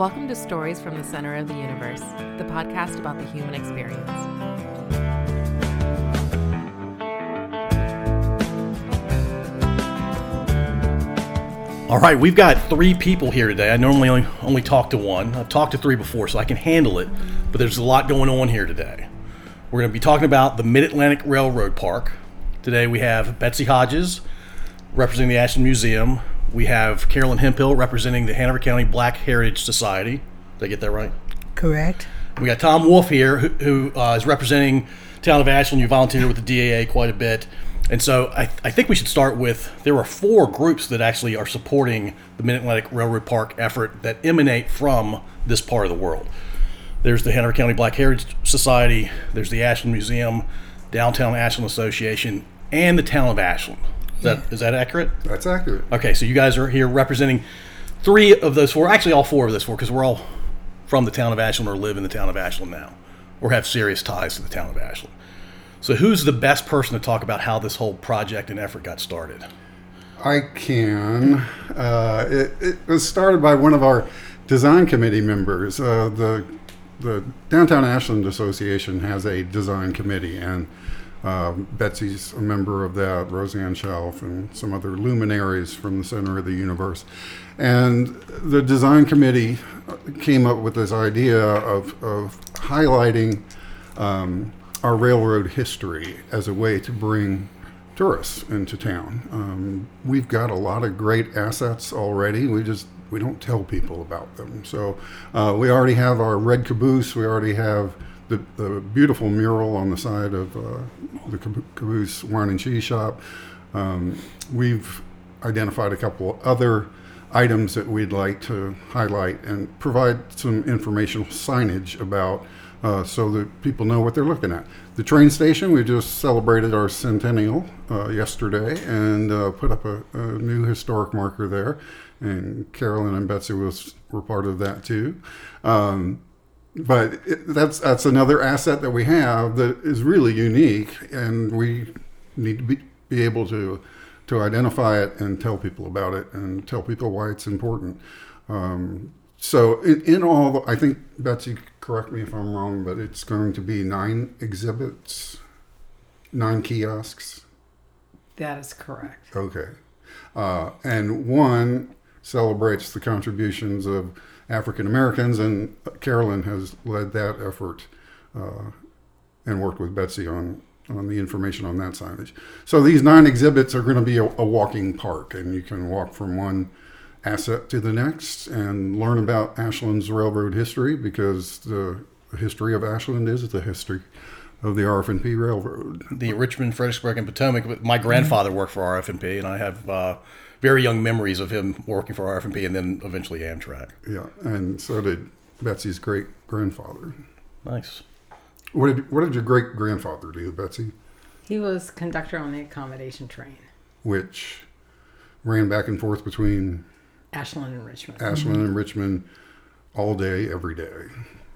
Welcome to Stories from the Center of the Universe, the podcast about the human experience. All right, we've got three people here today. I normally only, only talk to one. I've talked to three before, so I can handle it, but there's a lot going on here today. We're going to be talking about the Mid Atlantic Railroad Park. Today we have Betsy Hodges representing the Ashland Museum. We have Carolyn Hemphill representing the Hanover County Black Heritage Society. Did I get that right? Correct. We got Tom Wulf here, who, who uh, is representing town of Ashland. You volunteered with the DAA quite a bit, and so I, I think we should start with there are four groups that actually are supporting the Mid Atlantic Railroad Park effort that emanate from this part of the world. There's the Hanover County Black Heritage Society. There's the Ashland Museum, Downtown Ashland Association, and the town of Ashland. Is that is that accurate? That's accurate. Okay, so you guys are here representing three of those four, actually all four of those four, because we're all from the town of Ashland or live in the town of Ashland now, or have serious ties to the town of Ashland. So, who's the best person to talk about how this whole project and effort got started? I can. Uh, it, it was started by one of our design committee members. Uh, the the Downtown Ashland Association has a design committee, and um, Betsy's a member of that, Roseanne Shalf, and some other luminaries from the center of the universe. And the design committee came up with this idea of, of highlighting um, our railroad history as a way to bring tourists into town. Um, we've got a lot of great assets already. We just we don't tell people about them. So uh, we already have our red caboose. We already have the, the beautiful mural on the side of uh, the caboose wine and cheese shop. Um, we've identified a couple other items that we'd like to highlight and provide some informational signage about uh, so that people know what they're looking at. The train station, we just celebrated our centennial uh, yesterday and uh, put up a, a, new historic marker there. And Carolyn and Betsy was, were part of that too. Um, but it, that's that's another asset that we have that is really unique, and we need to be, be able to to identify it and tell people about it and tell people why it's important. Um, so in, in all, I think Betsy, correct me if I'm wrong, but it's going to be nine exhibits, nine kiosks. That is correct. Okay, uh, and one celebrates the contributions of African Americans, and Carolyn has led that effort uh, and worked with Betsy on on the information on that signage. So these nine exhibits are going to be a, a, walking park, and you can walk from one asset to the next and learn about Ashland's railroad history because the history of Ashland is the history of the RF&P Railroad. The Richmond, Fredericksburg, and Potomac. My grandfather worked for RF&P, and I have uh, very young memories of him working for RF&P and then eventually Amtrak. Yeah, and so did Betsy's great grandfather. Nice. What did what did your great grandfather do, Betsy? He was conductor on the accommodation train, which ran back and forth between Ashland and Richmond. Ashland mm-hmm. and Richmond all day, every day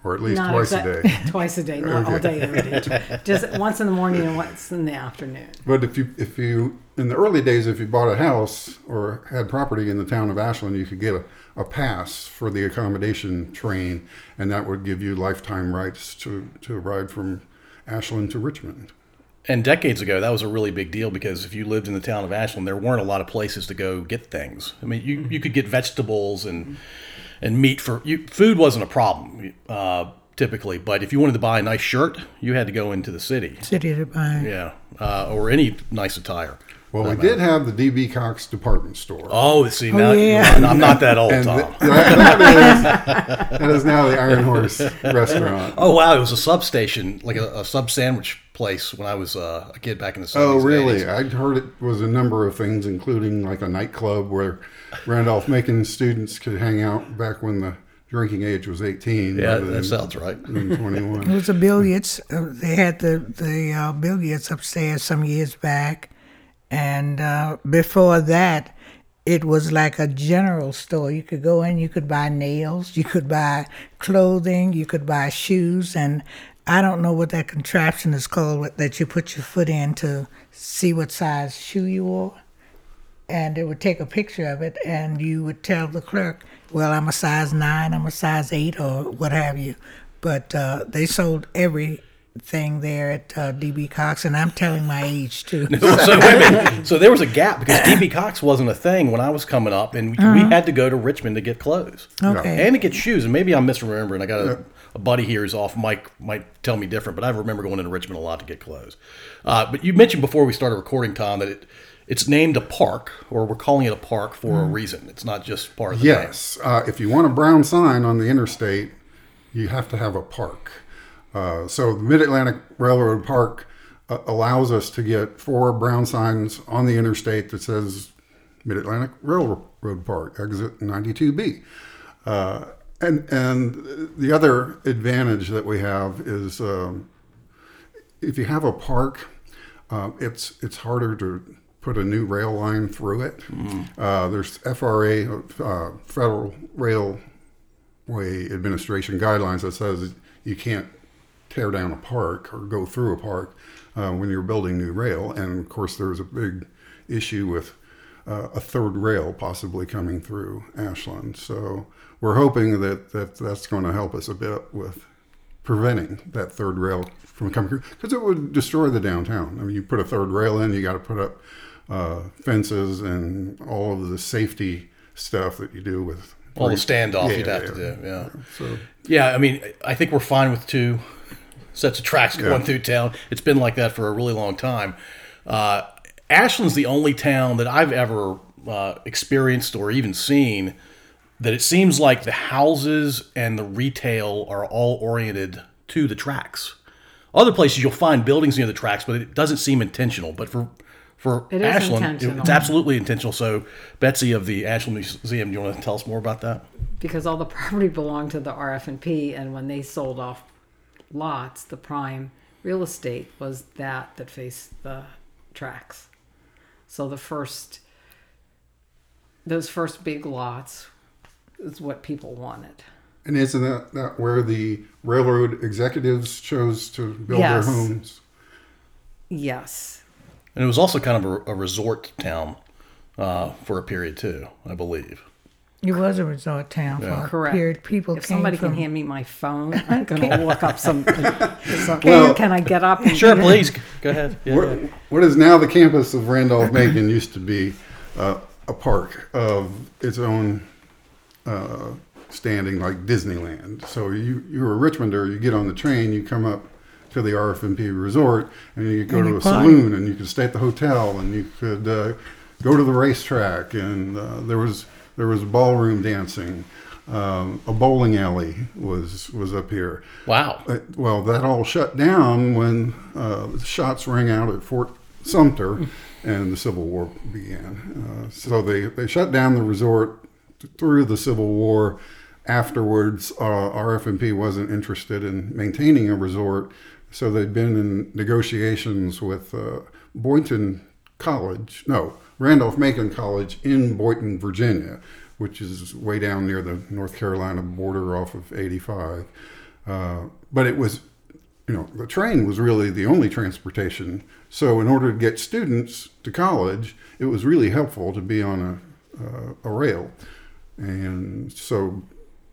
or at least not twice exa- a day. twice a day, not okay. all day every day. Just once in the morning and once in the afternoon. But if you if you in the early days, if you bought a house or had property in the town of Ashland, you could get a, a pass for the accommodation train, and that would give you lifetime rights to to ride from Ashland to Richmond. And decades ago, that was a really big deal because if you lived in the town of Ashland, there weren't a lot of places to go get things. I mean, you, you could get vegetables and. And meat for you, food wasn't a problem uh, typically, but if you wanted to buy a nice shirt, you had to go into the city. City to buy. Yeah, uh, or any nice attire. Well, we did have the DB Cox department store. Oh, see, now, oh, yeah. I'm not that old, Tom. that, that, is, that is now the Iron Horse restaurant. Oh, wow. It was a substation, like a, a sub sandwich place when I was uh, a kid back in the 70s. Oh, really? I'd heard it was a number of things, including like a nightclub where Randolph Macon students could hang out back when the drinking age was 18. Yeah, that sounds right. 21. It was a billiards. Uh, they had the, the uh, billiards upstairs some years back and uh, before that, it was like a general store. You could go in, you could buy nails, you could buy clothing, you could buy shoes, and I don't know what that contraption is called that you put your foot in to see what size shoe you wore. and it would take a picture of it, and you would tell the clerk, "Well, I'm a size nine, I'm a size eight, or what have you." But uh, they sold everything there at uh, DB Cox, and I'm telling my age too. so, wait a minute. so there was a gap because DB Cox wasn't a thing when I was coming up, and we, we had to go to Richmond to get clothes Okay. and to get shoes. And maybe I'm misremembering. I got a, a buddy here who's off mic might tell me different, but I remember going into Richmond a lot to get clothes. Uh, but you mentioned before we started recording, Tom, that it it's named a park, or we're calling it a park for a reason. It's not just part of the name. Yes, uh, if you want a brown sign on the interstate, you have to have a park. Uh, so the Mid Atlantic Railroad Park uh, allows us to get four brown signs on the interstate that says Mid Atlantic Railroad Park, exit 92B. Uh, and and the other advantage that we have is um, if you have a park, uh, it's it's harder to put a new rail line through it. Uh, there's FRA, uh, Federal Railway Administration guidelines that says you can't tear down a park or go through a park uh, when you're building new rail. And of course, there's a big issue with uh, a third rail possibly coming through Ashland. So we're hoping that, that that's going to help us a bit with preventing that third rail from coming through because it would destroy the downtown. I mean, you put a third rail in, you got to put up uh, fences and all of the safety stuff that you do with All the standoff Yeah, you'd have yeah, to do. Yeah. Yeah. So Yeah, I mean, I think we're fine with two sets of tracks going Yeah. through town. It's been like that for a really long time. Uh, Ashland's the only town that I've ever uh, experienced or even seen that it seems like the houses and the retail are all oriented to the tracks. Other places you'll find buildings near the tracks, but it doesn't seem intentional. But for for It is Ashland, intentional. it's absolutely intentional. So, Betsy of the Ashland Museum, do you want to tell us more about that? because all the property belonged to the RF&P, and when they sold off lots, the prime real estate was that that faced the tracks. So the first, those first big lots, is what people wanted. and isn't that, that where the railroad executives chose to build Yes. their homes? Yes, And it was also kind of a, a resort town uh, for a period too, I believe. It was a resort town for a correct. period. People if came somebody from can hand me my phone, I'm going to look up some. some Well- can I get up? And Sure, please go ahead. Yeah, What, what is now the campus of Randolph Macon used to be uh, a park of its own uh, standing, like Disneyland. So you you're a Richmonder, you get on the train, you come up to the RF&P resort, and you go And to a party. saloon, and you could stay at the hotel, and you could uh, go to the racetrack, and uh, there was there was ballroom dancing. Um, a bowling alley was was up here. Wow. Uh, well, that all shut down when uh, the shots rang out at Fort Sumter and the Civil War began. Uh, so they, they shut down the resort through the Civil War. Afterwards, uh, RF&P wasn't interested in maintaining a resort, so they'd been in negotiations with uh, Boydton College, no, Randolph Macon College in Boydton, Virginia, which is way down near the North Carolina border off of 85. Uh, but it was, you know, the train was really the only transportation. So in order to get students to college, it was really helpful to be on a, uh, a rail. And so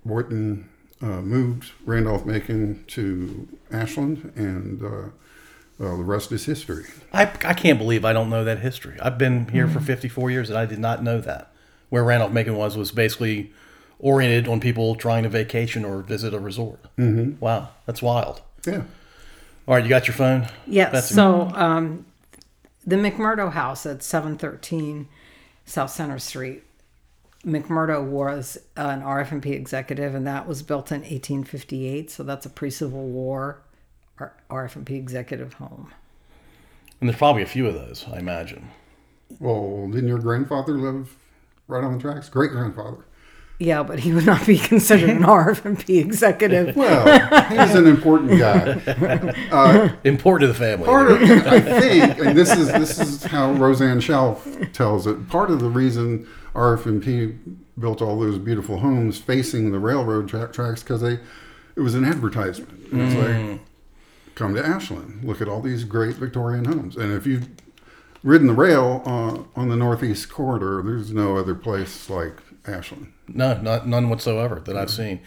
Boydton uh, moved Randolph Macon to Ashland, and uh, the rest is history. I, I can't believe I don't know that history. I've been here for 54 years and I did not know that. Where Randolph Macon was was basically oriented on people trying to vacation or visit a resort. Mm-hmm. Wow, that's wild. Yeah. All right, you got your phone? Yes. Betsy? So um, the McMurdo House at 713 South Center Street. McMurdo was an RF&P executive, and that was built in 1858. So that's a pre-Civil War R- RF&P executive home. And there's probably a few of those, I imagine. Well, didn't your grandfather live right on the tracks? Great grandfather. Yeah, but he would not be considered an RF&P executive. Well, he's an important guy. Uh, important to the family. Part of, I think, and this is this is how Roseanne Shalf tells it. Part of the reason RF&P built all those beautiful homes facing the railroad tra- tracks because they, it was an advertisement. It was like, mm. Come to Ashland, look at all these great Victorian homes, and if you've ridden the rail uh, on the northeast corridor, there's no other place like Ashland. No, not, none whatsoever that I've seen.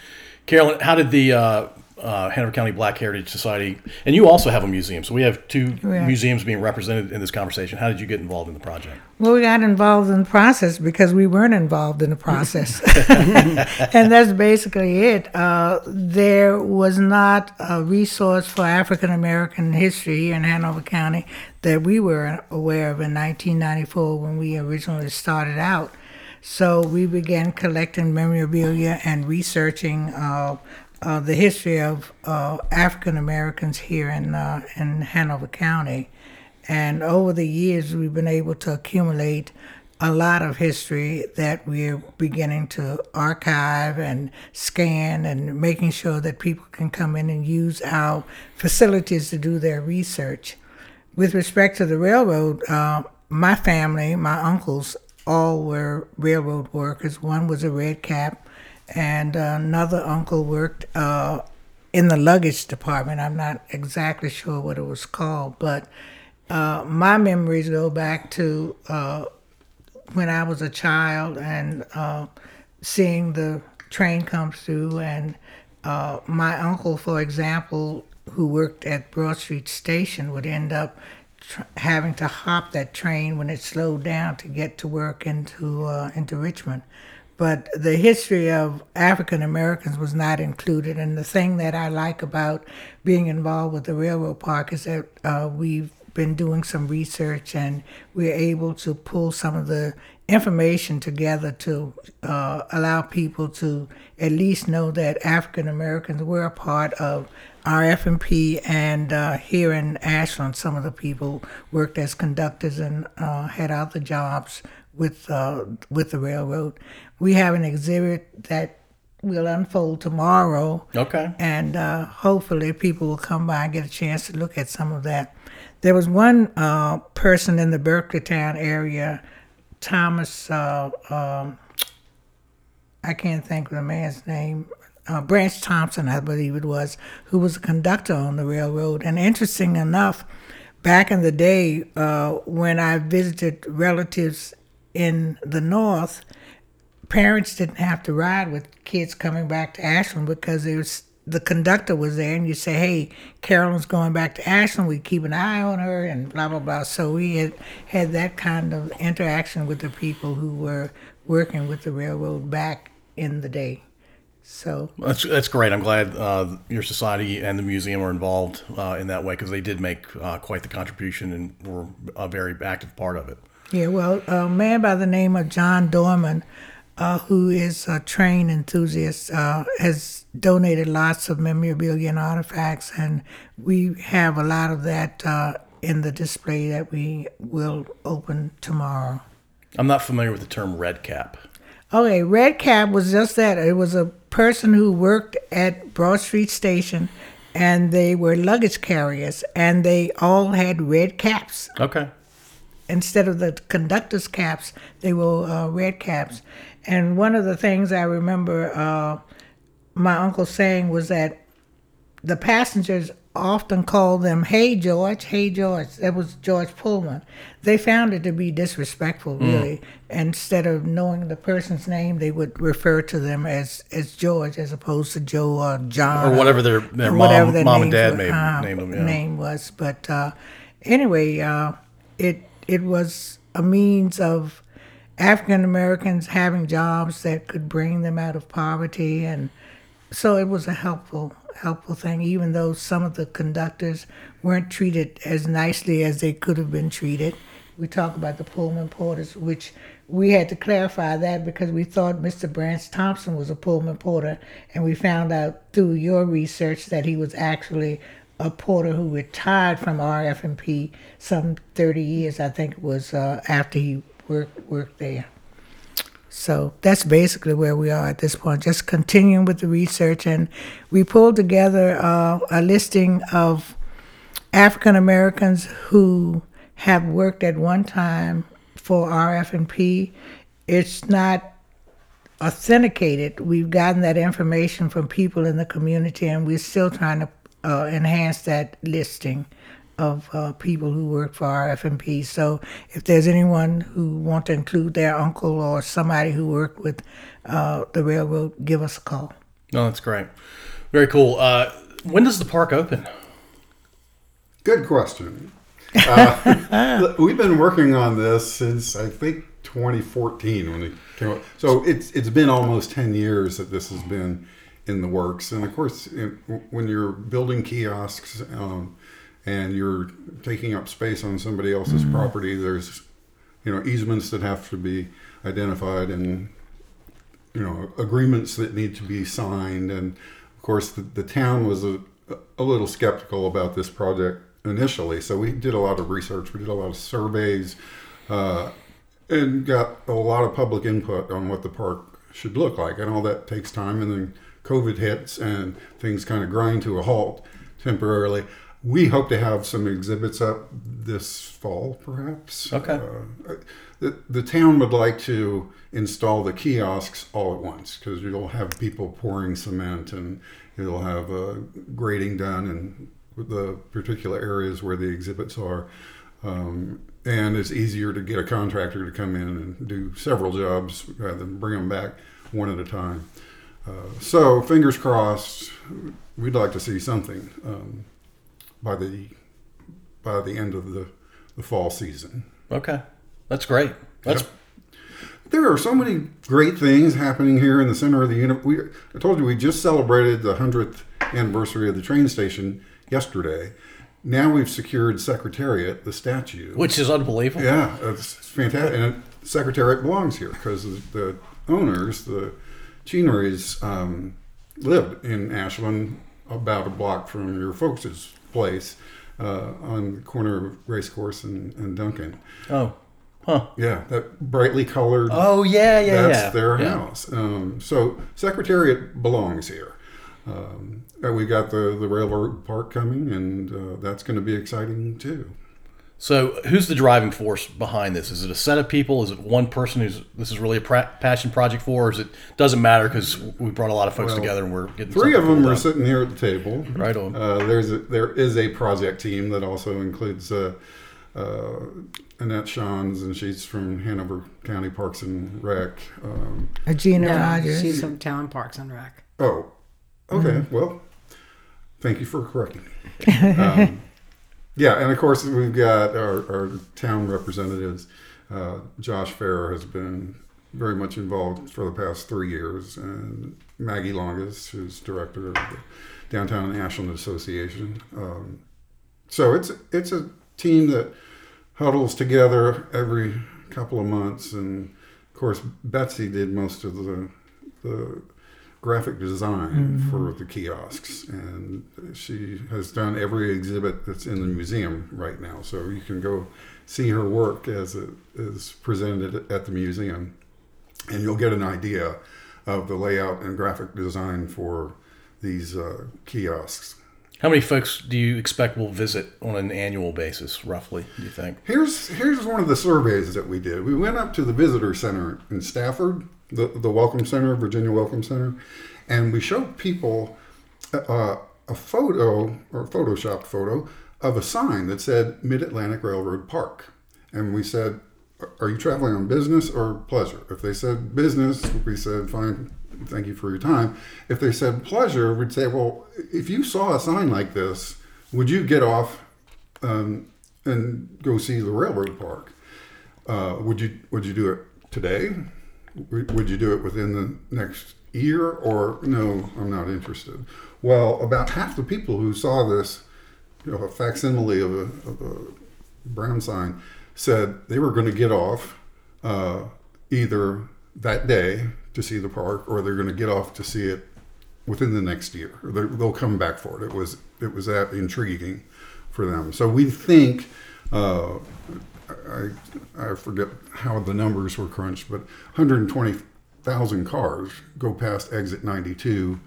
Carolyn, how did the uh, uh, Hanover County Black Heritage Society, and you also have a museum, so we have two Yeah. museums being represented in this conversation. How did you get involved in the project? Well, we got involved in the process because we weren't involved in the process. and that's basically it. Uh, there was not a resource for African American history in Hanover County that we were aware of in 1994 when we originally started out. So we began collecting memorabilia and researching uh, uh, the history of uh, African Americans here in uh, in Hanover County. And over the years, we've been able to accumulate a lot of history that we're beginning to archive and scan and making sure that people can come in and use our facilities to do their research. With respect to the railroad, uh, my family, my uncles, all were railroad workers. One was a red cap, and another uncle worked uh, in the luggage department. I'm not exactly sure what it was called, but uh, my memories go back to uh, when I was a child and uh, seeing the train come through. And uh, my uncle, for example, who worked at Broad Street Station, would end up tr- having to hop that train when it slowed down to get to work into uh, into Richmond. But the history of African Americans was not included. And the thing that I like about being involved with the railroad park is that uh, we've been doing some research and we're able to pull some of the information together to uh, allow people to at least know that African Americans were a part of RF&P and uh, here in Ashland, some of the people worked as conductors and uh, had other jobs with uh, with the railroad. We have an exhibit that will unfold tomorrow Okay. and uh, hopefully people will come by and get a chance to look at some of that. There was one uh, person in the Berkleytown area, Thomas. Uh, um, I can't think of the man's name. Uh, Branch Thompson, I believe it was, who was a conductor on the railroad. And interesting enough, back in the day uh, when I visited relatives in the north, parents didn't have to ride with kids coming back to Ashland because there was the conductor was there, and you say, "Hey, Carolyn's going back to Ashland. We keep an eye on her," and blah blah blah. So we had had that kind of interaction with the people who were working with the railroad back in the day. So That's that's great. I'm glad uh, your society and the museum are involved uh, in that way because they did make uh, quite the contribution and were a very active part of it. Yeah, well, a man by the name of John Dorman, uh, who is a train enthusiast, uh, has donated lots of memorabilia and artifacts, and we have a lot of that uh, in the display that we will open tomorrow. I'm not familiar with the term red cap. Okay, Red Cap was just that. It was a person who worked at Broad Street Station, and they were luggage carriers, and they all had red caps. Okay. instead of the conductor's caps, they were uh, red caps. And one of the things I remember uh, my uncle saying was that the passengers often called them, "Hey George, hey George." That was George Pullman. They found it to be disrespectful, really. Instead of knowing the person's name, they would refer to them as as George, as opposed to Joe or John Or whatever their- their or mom- their mom and dad were, made- uh, named them, yeah. Name was, but uh, anyway, uh, it it was a means of African Americans having jobs that could bring them out of poverty, and so it was a helpful helpful thing. Even though some of the conductors weren't treated as nicely as they could have been treated. We talk about the Pullman porters, which we had to clarify that because we thought Mr. Branch Thompson was a Pullman porter, and we found out through your research that he was actually a porter who retired from RF&P some 30 years, I think it was, uh, after he worked worked there. So that's basically where we are at this point, just continuing with the research. And we pulled together uh, a listing of African Americans who have worked at one time for RF&P. It's not authenticated. We've gotten that information from people in the community, and we're still trying to uh, enhance that listing. Of uh, people who work for our RF&P. So if there's anyone who want to include their uncle or somebody who worked with uh, the railroad, give us a call. No, that's great. Very cool. Uh, when does the park open? Good question. Uh, we've been working on this since I think 2014 when it came out. So it's it's been almost 10 years that this has been in the works. And of course, it, when you're building kiosks um, and you're taking up space on somebody else's property, there's you know easements that have to be identified and you know agreements that need to be signed. And of course, the, the town was a, a little skeptical about this project initially. So we did a lot of research. We did a lot of surveys. Uh, and got a lot of public input on what the park should look like, and all that takes time. And then COVID hits, and things kind of grind to a halt temporarily. We hope to have some exhibits up this fall, perhaps. Okay. Uh, the, the town would like to install the kiosks all at once because you'll have people pouring cement and you'll have uh, grading done in the particular areas where the exhibits are. Um, and it's easier to get a contractor to come in and do several jobs rather than bring them back one at a time. Uh, so fingers crossed, we'd like to see something um, by the by the end of the, the fall season. Okay, that's great. That's Yep. There are so many great things happening here in the center of the universe. We, I told you we just celebrated the hundredth anniversary of the train station yesterday. Now we've secured Secretariat, the statue. which is unbelievable. Yeah, it's fantastic. And Secretariat belongs here because the owners, the Chenerys, um, lived in Ashland, about a block from your folks' place, uh, on the corner of Racecourse and, and Duncan. Oh, huh. Yeah, that brightly colored. Oh yeah, yeah, that's yeah. their Yeah. house. Um, so Secretariat belongs here. Um, and we got the the railroad park coming, and uh, that's going to be exciting too. So, who's the driving force behind this? Is it a set of people? Is it one person who's this is really a pra- passion project for? Or is it doesn't matter because we brought a lot of folks Well, together and we're getting Three of them cool are done. sitting here at the table. Right on. Uh, there's a, there is a project team that also includes uh, uh, Annette Shawns, and she's from Hanover County Parks and Rec. Um, Gina Yeah, Rogers. she's from Town Parks and Rec. oh, okay. Well, thank you for correcting me. Um, yeah, and of course we've got our, our town representatives. Uh, Josh Farrar has been very much involved for the past three years, and Maggie Longus, who's director of the Downtown Ashland Association. Um, so it's it's a team that huddles together every couple of months, and of course Betsy did most of the the graphic design for the kiosks, and she has done every exhibit that's in the museum right now. So you can go see her work as it is presented at the museum, and you'll get an idea of the layout and graphic design for these uh, kiosks. How many folks do you expect will visit on an annual basis, roughly? Do you think? Here's here's one of the surveys that we did. We went up to the visitor center in Stafford, the the Welcome Center, Virginia Welcome Center, and we showed people uh, a photo or photoshopped photo of a sign that said Mid Atlantic Railroad Park, and we said, "Are you traveling on business or pleasure?" If they said business, we said, "Fine." Thank you for your time. If they said pleasure, we'd say, well, if you saw a sign like this, would you get off um, and go see the railroad park. Uh, would you would you do it today? Would you do it within the next year? Or no, I'm not interested. Well, about half the people who saw this, you know, a facsimile of a, of a brown sign, said they were going to get off uh, either that day to see the park, or they're going to get off to see it within the next year. They'll come back for it. It was it was that intriguing for them. So we think. Uh, I, I forget how the numbers were crunched, but 120,000 cars go past exit 92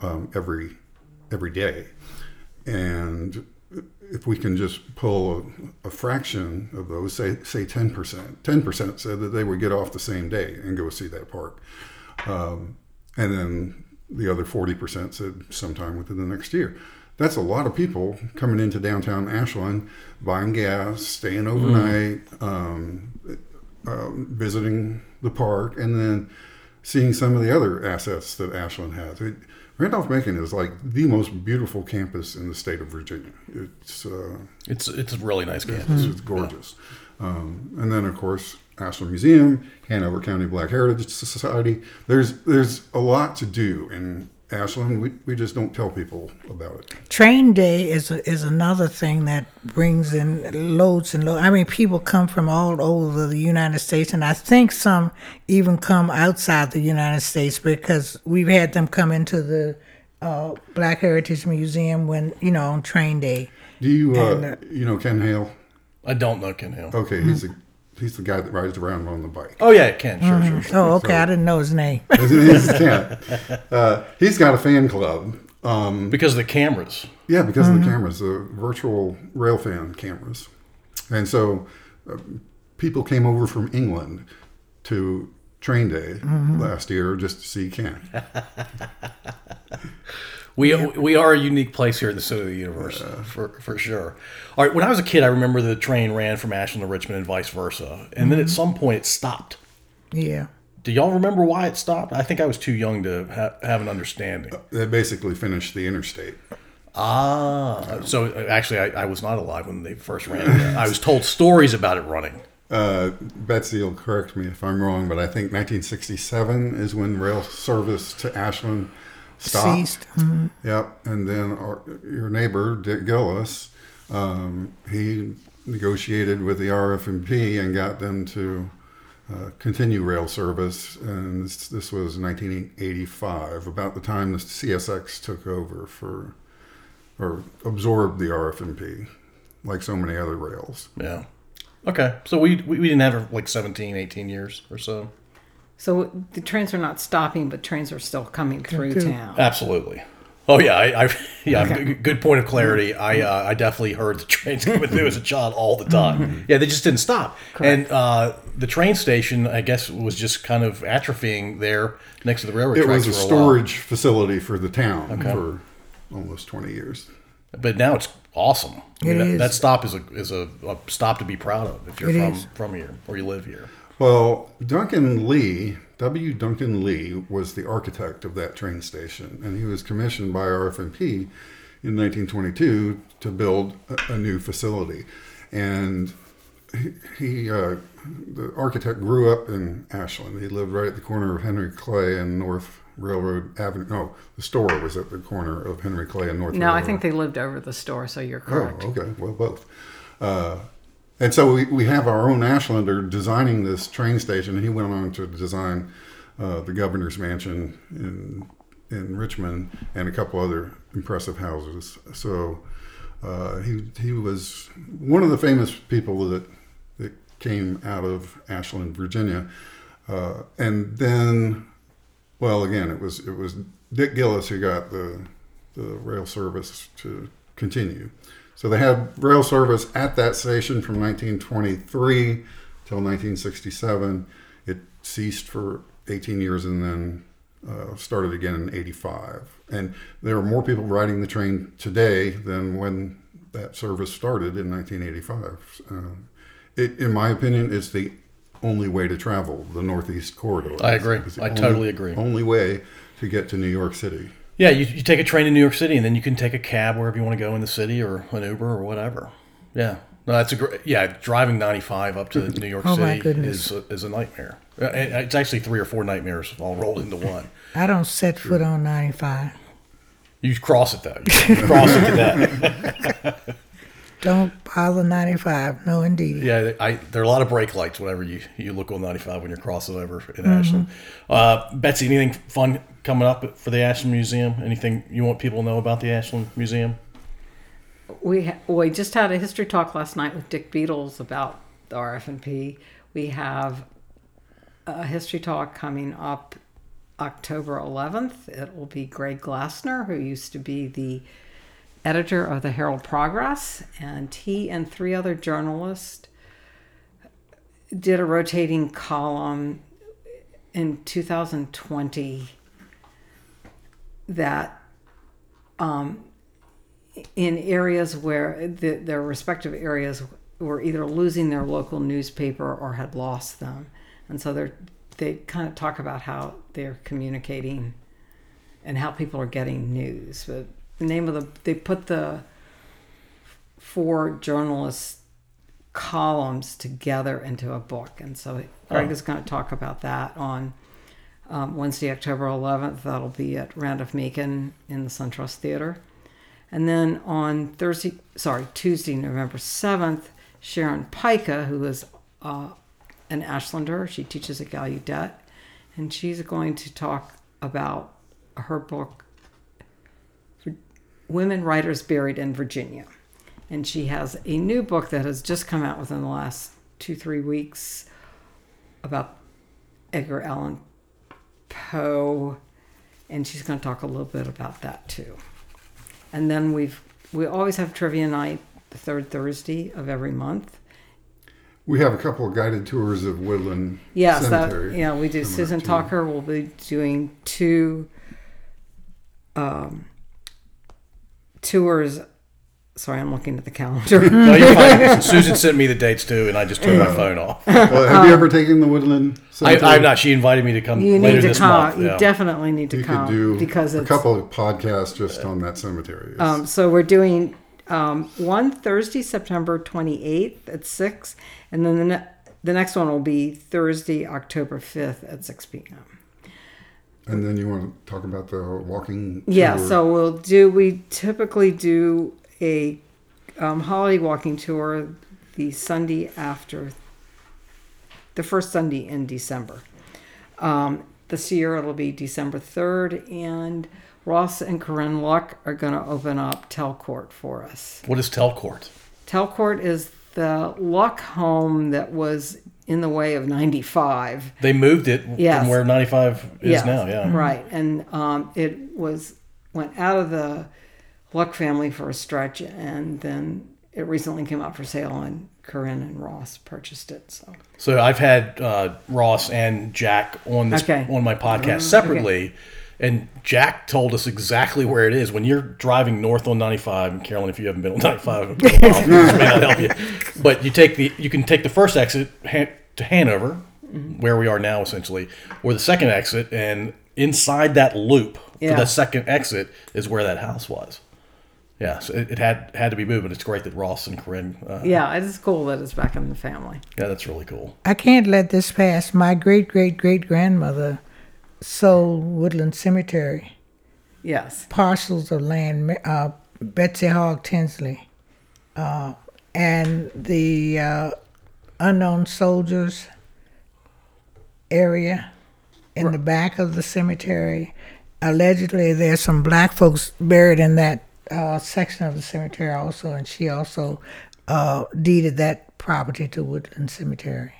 um, every every day, and if we can just pull a, a fraction of those, say say 10 percent, 10 percent said that they would get off the same day and go see that park, um, and then the other 40 percent said sometime within the next year. That's a lot of people coming into downtown Ashland, buying gas, staying overnight, um, um, visiting the park, and then seeing some of the other assets that Ashland has. It, Randolph Macon is like the most beautiful campus in the state of Virginia. It's uh, It's it's a really nice campus. it's, it's gorgeous. Um, and then, of course, Ashland Museum, Hanover County Black Heritage Society. There's there's a lot to do in Ashland. We, we just don't tell people about it. Train day is is another thing that brings in loads and loads. I mean, people come from all over the United States, and I think some even come outside the United States because we've had them come into the uh, Black Heritage Museum when you know on train day. Do you uh, And, uh, you know Ken Hale? I don't know Ken Hale. Okay, he's the he's the guy that rides around on the bike. Oh yeah, Ken. Sure, sure, sure. Oh, okay, I didn't know his name. He's Ken. Uh, he's got a fan club. Um, Because of the cameras. Yeah, because of the cameras, the virtual railfan cameras. And so uh, people came over from England to train day last year just to see Ken. We we are a unique place here in the center of the universe for for sure. All right, when I was a kid, I remember the train ran from Ashland to Richmond and vice versa, and then at some point it stopped. yeah. Do y'all remember why it stopped? I think I was too young to ha- have an understanding. They basically finished the interstate. Ah, so uh, actually, I, I was not alive when they first ran. it. I was told stories about it running. Uh, Betsy will correct me if I'm wrong, but I think 1967 is when rail service to Ashland stopped. Ceased. Mhm. Yep, and then our, your neighbor Dick Gillis, um, he negotiated with the RF&P and got them to uh, continue rail service, and this, this was 1985, about the time the CSX took over for or absorbed the RF&P, like so many other rails. Yeah. Okay, so we we, we didn't have like 17, 18 years or so. So the trains are not stopping, but trains are still coming through through. town. Absolutely. Oh yeah, I, I yeah. Good, good point of clarity. I uh, I definitely heard the trains coming through as a child all the time. Yeah, they just didn't stop. And uh, the train station, I guess, was just kind of atrophying there next to the railroad It tracks was a for a while. storage facility for the town for almost 20 years. But now it's awesome. I mean, It that, is. that stop is a is a, a stop to be proud of if you're It from is. from here or you live here. Well, Duncan Lee, W. Duncan Lee, was the architect of that train station, and he was commissioned by RF&P in 1922 to build a, a new facility. And he, he uh, the architect, grew up in Ashland. He lived right at the corner of Henry Clay and North Railroad Avenue. No, the store was at the corner of Henry Clay and North. Railroad Avenue. No, I think they lived over the store, so you're correct. Oh, okay. Well, both. Uh, and so we, we have our own Ashlander designing this train station. And he went on to design uh, the governor's mansion in in Richmond and a couple other impressive houses. So uh, he he was one of the famous people that that came out of Ashland, Virginia. Uh, and then, well, again, it was it was Dick Gillis who got the the rail service to continue. So they had rail service at that station from 1923 till 1967. It ceased for 18 years and then uh, started again in 85. And there are more people riding the train today than when that service started in 1985. Uh, it, in my opinion, it's the only way to travel the Northeast Corridor. I agree. I totally agree. Only way to get to New York City. Yeah, you, you take a train to New York City, and then you can take a cab wherever you want to go in the city, or an Uber, or whatever. Yeah, no, that's a great. Yeah, driving ninety five up to New York Oh, City is a, is a nightmare. Uh, It's actually three or four nightmares all rolled into one. I don't set foot on 95. You cross it though. You cross it to that. Don't bother 95. No, indeed. Yeah, I, there are a lot of brake lights whenever you, you look on ninety five when you're crossing over in Ashland. Uh, Betsy, anything fun coming up for the Ashland Museum? Anything you want people to know about the Ashland Museum? We ha- we just had a history talk last night with Dick Beatles about the RF&P. We have a history talk coming up October 11th. It will be Greg Glassner, who used to be the editor of the Herald Progress, and he and three other journalists did a rotating column in 2020 that um, in areas where the, their respective areas were either losing their local newspaper or had lost them, and so they're they kind of talk about how they're communicating and how people are getting news. But the name of the they put the four journalists columns together into a book, and so Greg Oh. is going to talk about that on um, Wednesday, October 11th. That'll be at Randolph Macon in the SunTrust Theater. And then on Thursday, sorry, Tuesday, November 7th, Sharon Pajka, who is uh, an Ashlander, she teaches at Gallaudet, and she's going to talk about her book, Women Writers Buried in Virginia. And she has a new book that has just come out within the last two, three weeks about Edgar Allan Poe, and she's going to talk a little bit about that too. And then we've we always have trivia night the third Thursday of every month. We have a couple of guided tours of Woodland Yes, that, yeah, we do. Susan. Tucker will be doing two um, tours. Sorry, I'm looking at the calendar. No, you're fine. Susan sent me the dates too, and I just turned my phone off. Well, have you ever taken the Woodland I, Cemetery? I'm not. She invited me to come you later need to this come. month. You yeah. definitely need to You come could do because a it's couple of podcasts just on that cemetery. It's- Um, so we're doing um, one Thursday, September 28th at 6, and then the, ne- the next one will be Thursday, October 5th at 6 p.m. and then you want to talk about the walking Yeah, tour. so we'll do, we typically do a um, holiday walking tour the Sunday after, the first Sunday in December. Um, this year it'll be December 3rd, and Ross and Corinne Luck are going to open up Telcourt for us. What is Telcourt? Telcourt is the Luck home that was in the way of 95. They moved it Yes. from where 95 is Yes, now. Yeah. Right. And um, it was went out of the Luck family for a stretch and then it recently came up for sale and Corinne and Ross purchased it. So So I've had uh, Ross and Jack on this Okay. On my podcast separately, and Jack told us exactly where it is. When you're driving north on 95, and Carolyn, if you haven't been on 95, in this may not help you. But you take the you can take the first exit to Hanover, Mm-hmm. where we are now essentially, or the second exit, and inside that loop for Yeah. the second exit is where that house was. Yeah, so it, it had had to be moved, but it's great that Ross and Corinne. Uh, yeah, it's cool that it's back in the family. yeah, that's really cool. I can't let this pass. My great great great grandmother sold Woodland Cemetery Yes. parcels of land, uh, Betsy Hogg Tinsley, uh, and the uh, unknown soldiers area in the back of the cemetery. Allegedly, there's some black folks buried in that uh, section of the cemetery also, and she also uh, deeded that property to Woodland Cemetery.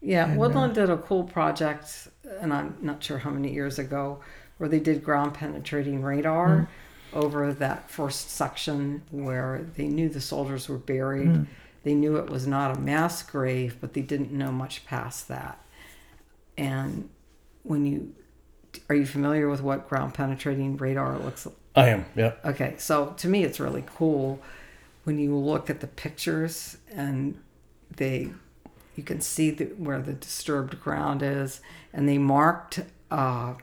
Yeah, Woodland did a cool project, and I'm not sure how many years ago, where they did ground penetrating radar mm. over that first section where they knew the soldiers were buried. Mm. They knew it was not a mass grave, but they didn't know much past that. And when you are you familiar with what ground penetrating radar looks like? I am. Yeah. Okay, so to me, it's really cool when you look at the pictures and they, you can see the, where the disturbed ground is, and they marked, uh,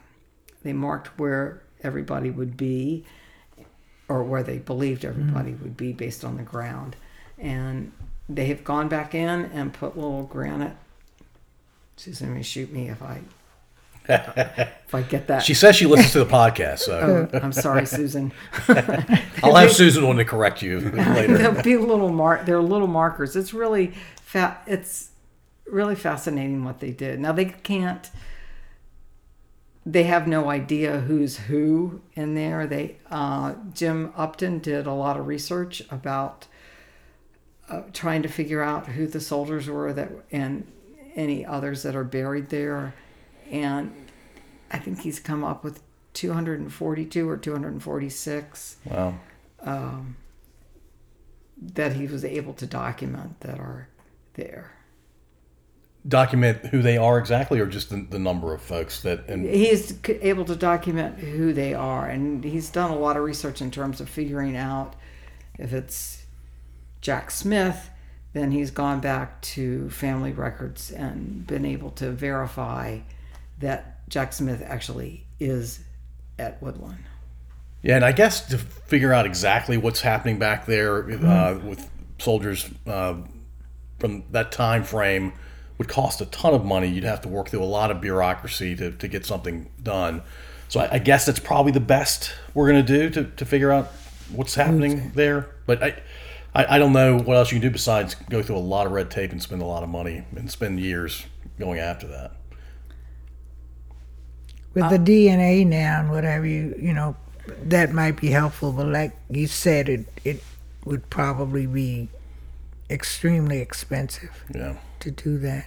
they marked where everybody would be, or where they believed everybody would be based on the ground, and they have gone back in and put little granite. Susan may shoot me if I if I get that. She says she listens to the podcast, so Oh, I'm sorry, Susan. I'll have Susan on to correct you later. There'll be little mark. They're little markers. It's really fat. It's really fascinating what they did. Now they can't. They have no idea who's who in there. They uh, Jim Upton did a lot of research about uh, trying to figure out who the soldiers were that and any others that are buried there, and I think he's come up with 242 or 246 Wow. that he was able to document that are there. Document who they are exactly, or just the, the number of folks that. And He's able to document who they are, and he's done a lot of research in terms of figuring out If it's Jack Smith, then he's gone back to family records and been able to verify that Jack Smith actually is at Woodlawn. Yeah, and I guess to figure out exactly what's happening back there uh, with soldiers uh, from that time frame would cost a ton of money. You'd have to work through a lot of bureaucracy to, to get something done. So I, I guess that's probably the best we're going to do to, to figure out what's happening mm. there. But I, I, I don't know what else you can do besides go through a lot of red tape and spend a lot of money and spend years going after that. With the uh, DNA now and whatever you you know, that might be helpful. But like you said, it it would probably be extremely expensive Yeah. to do that.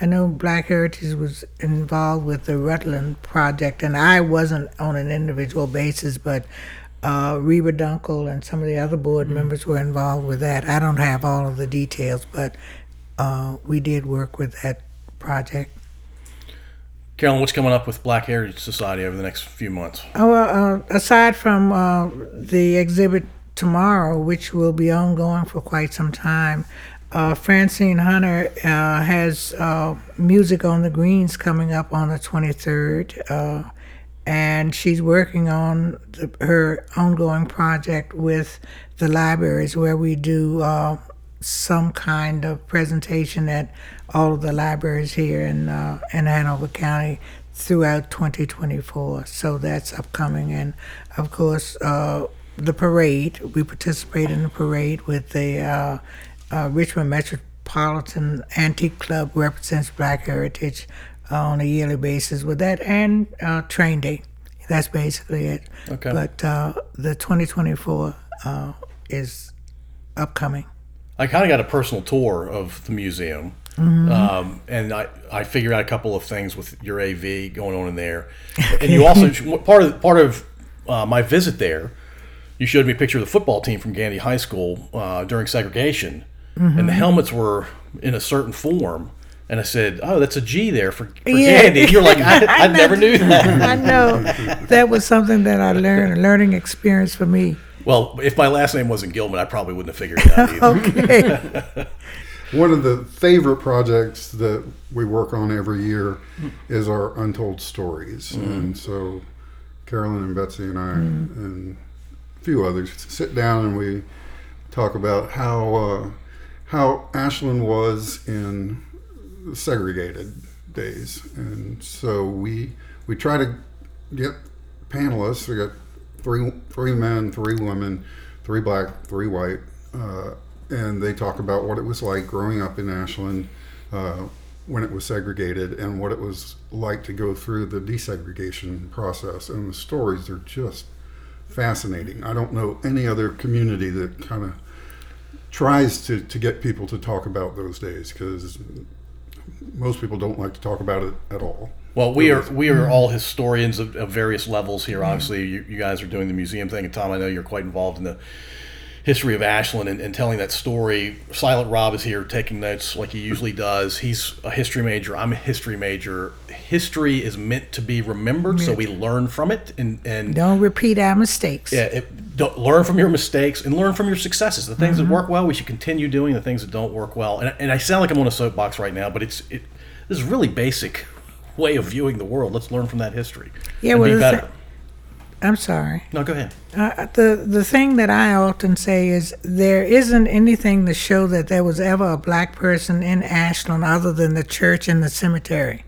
I know Black Heritage was involved with the Rutland project, and I wasn't on an individual basis, but uh, Reba Dunkel and some of the other board members were involved with that. I don't have all of the details, but uh, we did work with that project. Carolyn, what's coming up with Black Heritage Society over the next few months? Oh, well, uh, aside from uh, the exhibit tomorrow, which will be ongoing for quite some time, uh, Francine Hunter uh, has uh, music on the greens coming up on the 23rd, uh, and she's working on the, her ongoing project with the libraries where we do uh, some kind of presentation at all of the libraries here in uh, in Hanover County throughout 2024. So that's upcoming, and of course the parade. We participate in the parade with the uh, uh, Richmond Metropolitan Antique Club represents Black Heritage uh, on a yearly basis with that, and uh, Train Day. That's basically it. Okay. But uh, the 2024 uh, is upcoming. I kind of got a personal tour of the museum, um, and I, I figured out a couple of things with your AV going on in there. And you also part of part of uh, my visit there, you showed me a picture of the football team from Gandy High School uh, during segregation, and the helmets were in a certain form. And I said, "Oh, that's a G there for, for Yeah. Gandy." You're like, "I, I never knew that." I know that was something that I learned, a learning experience for me. Well, if my last name wasn't Gilman, I probably wouldn't have figured it out either. Okay. One of the favorite projects that we work on every year is our Untold Stories. And so Carolyn and Betsy and I and a few others sit down and we talk about how uh, how Ashland was in segregated days. And so we we try to get panelists. We got three three men, three women, three black, three white, uh, and they talk about what it was like growing up in Ashland uh, when it was segregated and what it was like to go through the desegregation process. And the stories are just fascinating. I don't know any other community that kind of tries to, to get people to talk about those days because most people don't like to talk about it at all. Well, we are we are mm-hmm. all historians of, of various levels here. Obviously, you, you guys are doing the museum thing, and Tom, I know you're quite involved in the history of Ashland and, and telling that story. Silent Rob is here taking notes like he usually does. He's a history major. I'm a history major. History is meant to be remembered, so we learn from it and and Don't repeat our mistakes. yeah, it, don't, learn from your mistakes and learn from your successes. The things that mm-hmm. work well, we should continue doing. The things that don't work well, and, and I sound like I'm on a soapbox right now, but it's it. This is really basic way of viewing the world. Let's learn from that history. Yeah, well, be better. I'm sorry. no, go ahead. Uh, the the thing that I often say is there isn't anything to show that there was ever a black person in Ashland other than the church and the cemetery.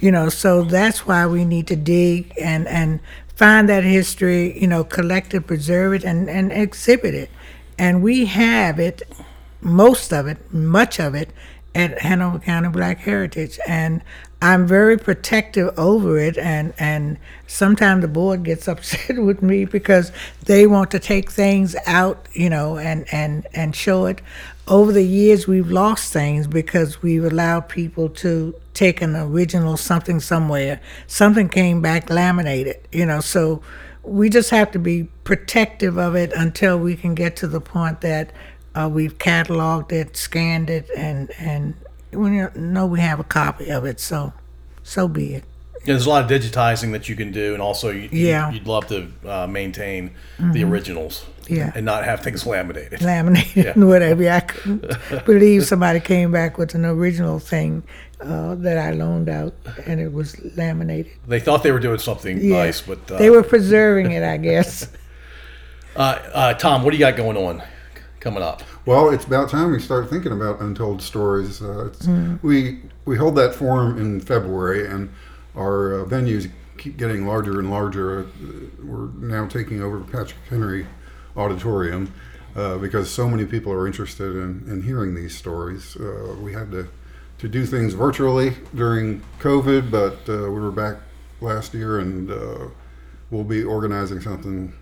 You know, so that's why we need to dig and and find that history. You know, collect it, preserve it, and and exhibit it. And we have it, most of it, much of it, at Hanover County Black Heritage, and I'm very protective over it. And and sometimes the board gets upset with me because they want to take things out, you know, and and and show it. Over the years, we've lost things because we've allowed people to take an original something somewhere. Something came back laminated, you know, so we just have to be protective of it until we can get to the point that uh, we've cataloged it, scanned it, and and we know we have a copy of it. So, so be it. Yeah, there's a lot of digitizing that you can do, and also you, Yeah. you, would love to uh, maintain the originals, Yeah. and not have things laminated. laminated Yeah. and whatever. I couldn't believe somebody came back with an original thing uh, that I loaned out, and it was laminated. They thought they were doing something Yeah. nice, but uh, they were preserving it, I guess. Uh, uh, Tom, what do you got going on coming up? Well, it's about time we start thinking about untold stories. Uh, it's, We we hold that forum in February, and our uh, venues keep getting larger and larger. Uh, we're now taking over Patrick Henry Auditorium uh, because so many people are interested in, in hearing these stories. Uh, we had to to do things virtually during COVID, but uh, we were back last year, and uh, we'll be organizing something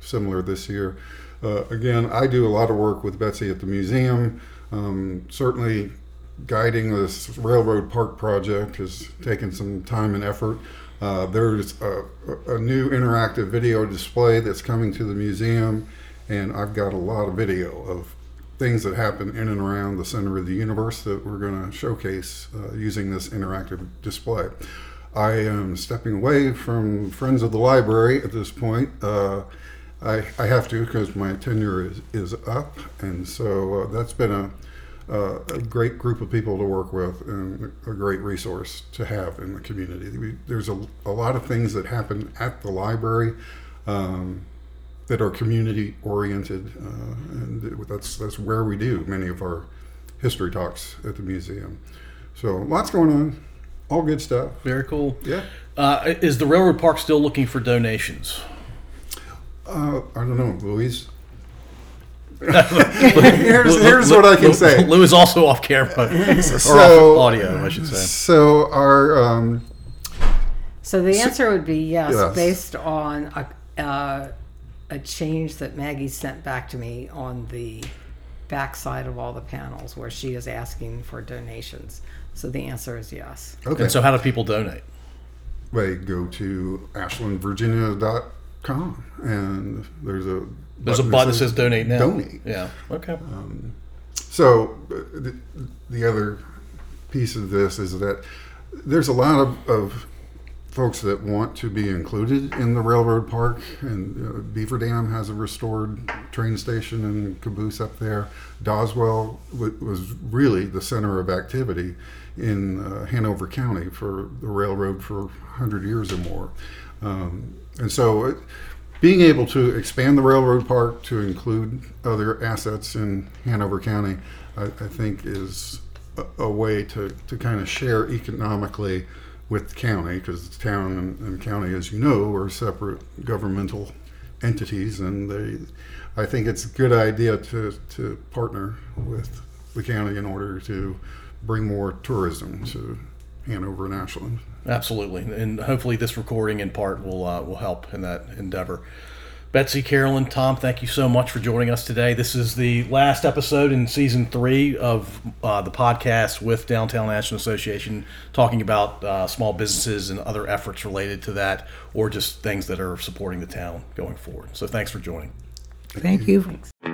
similar this year. Uh, again, I do a lot of work with Betsy at the museum. Um, certainly, guiding this railroad park project has taken some time and effort. Uh, there's a, a new interactive video display that's coming to the museum, and I've got a lot of video of things that happen in and around the center of the universe that we're going to showcase uh, using this interactive display. I am stepping away from Friends of the Library at this point. Uh, I, I have to because my tenure is, is up, and so uh, that's been a, uh, a great group of people to work with and a great resource to have in the community. We, there's a, a lot of things that happen at the library um, that are community oriented, uh, and that's that's where we do many of our history talks at the museum. So lots going on, all good stuff. Very cool. Yeah. Uh, is the railroad park still looking for donations? Uh, I don't know, Louise. here's, here's what I can Lou- say. Lou is also off camera or So- off audio, I should say. So our um, So the answer would be yes, Yes. based on a, uh, a change that Maggie sent back to me on the backside of all the panels where she is asking for donations. So the answer is yes. okay, And so, how do people donate? they go to ashlandvirginia.com and there's a There's a button that says donate now. donate. Yeah. Okay. So uh, the, the other piece of this is that there's a lot of, of folks that want to be included in the railroad park, and uh, Beaver Dam has a restored train station and caboose up there. Doswell w- was really the center of activity in uh, Hanover County for the railroad for 100 years or more. Um, and so it, being able to expand the railroad park to include other assets in Hanover County, I, I think is a, a way to, to kind of share economically with the county because the town and, and county, as you know, are separate governmental entities, and they. I think it's a good idea to, to partner with the county in order to bring more tourism to Hanover and Ashland. Absolutely, and hopefully this recording in part will uh, will help in that endeavor. Betsy, Carolyn, Tom, thank you so much for joining us today. This is the last episode in season three of uh, the podcast with Downtown Ashland Association, talking about uh, small businesses and other efforts related to that, or just things that are supporting the town going forward. So thanks for joining. Thank you. Thank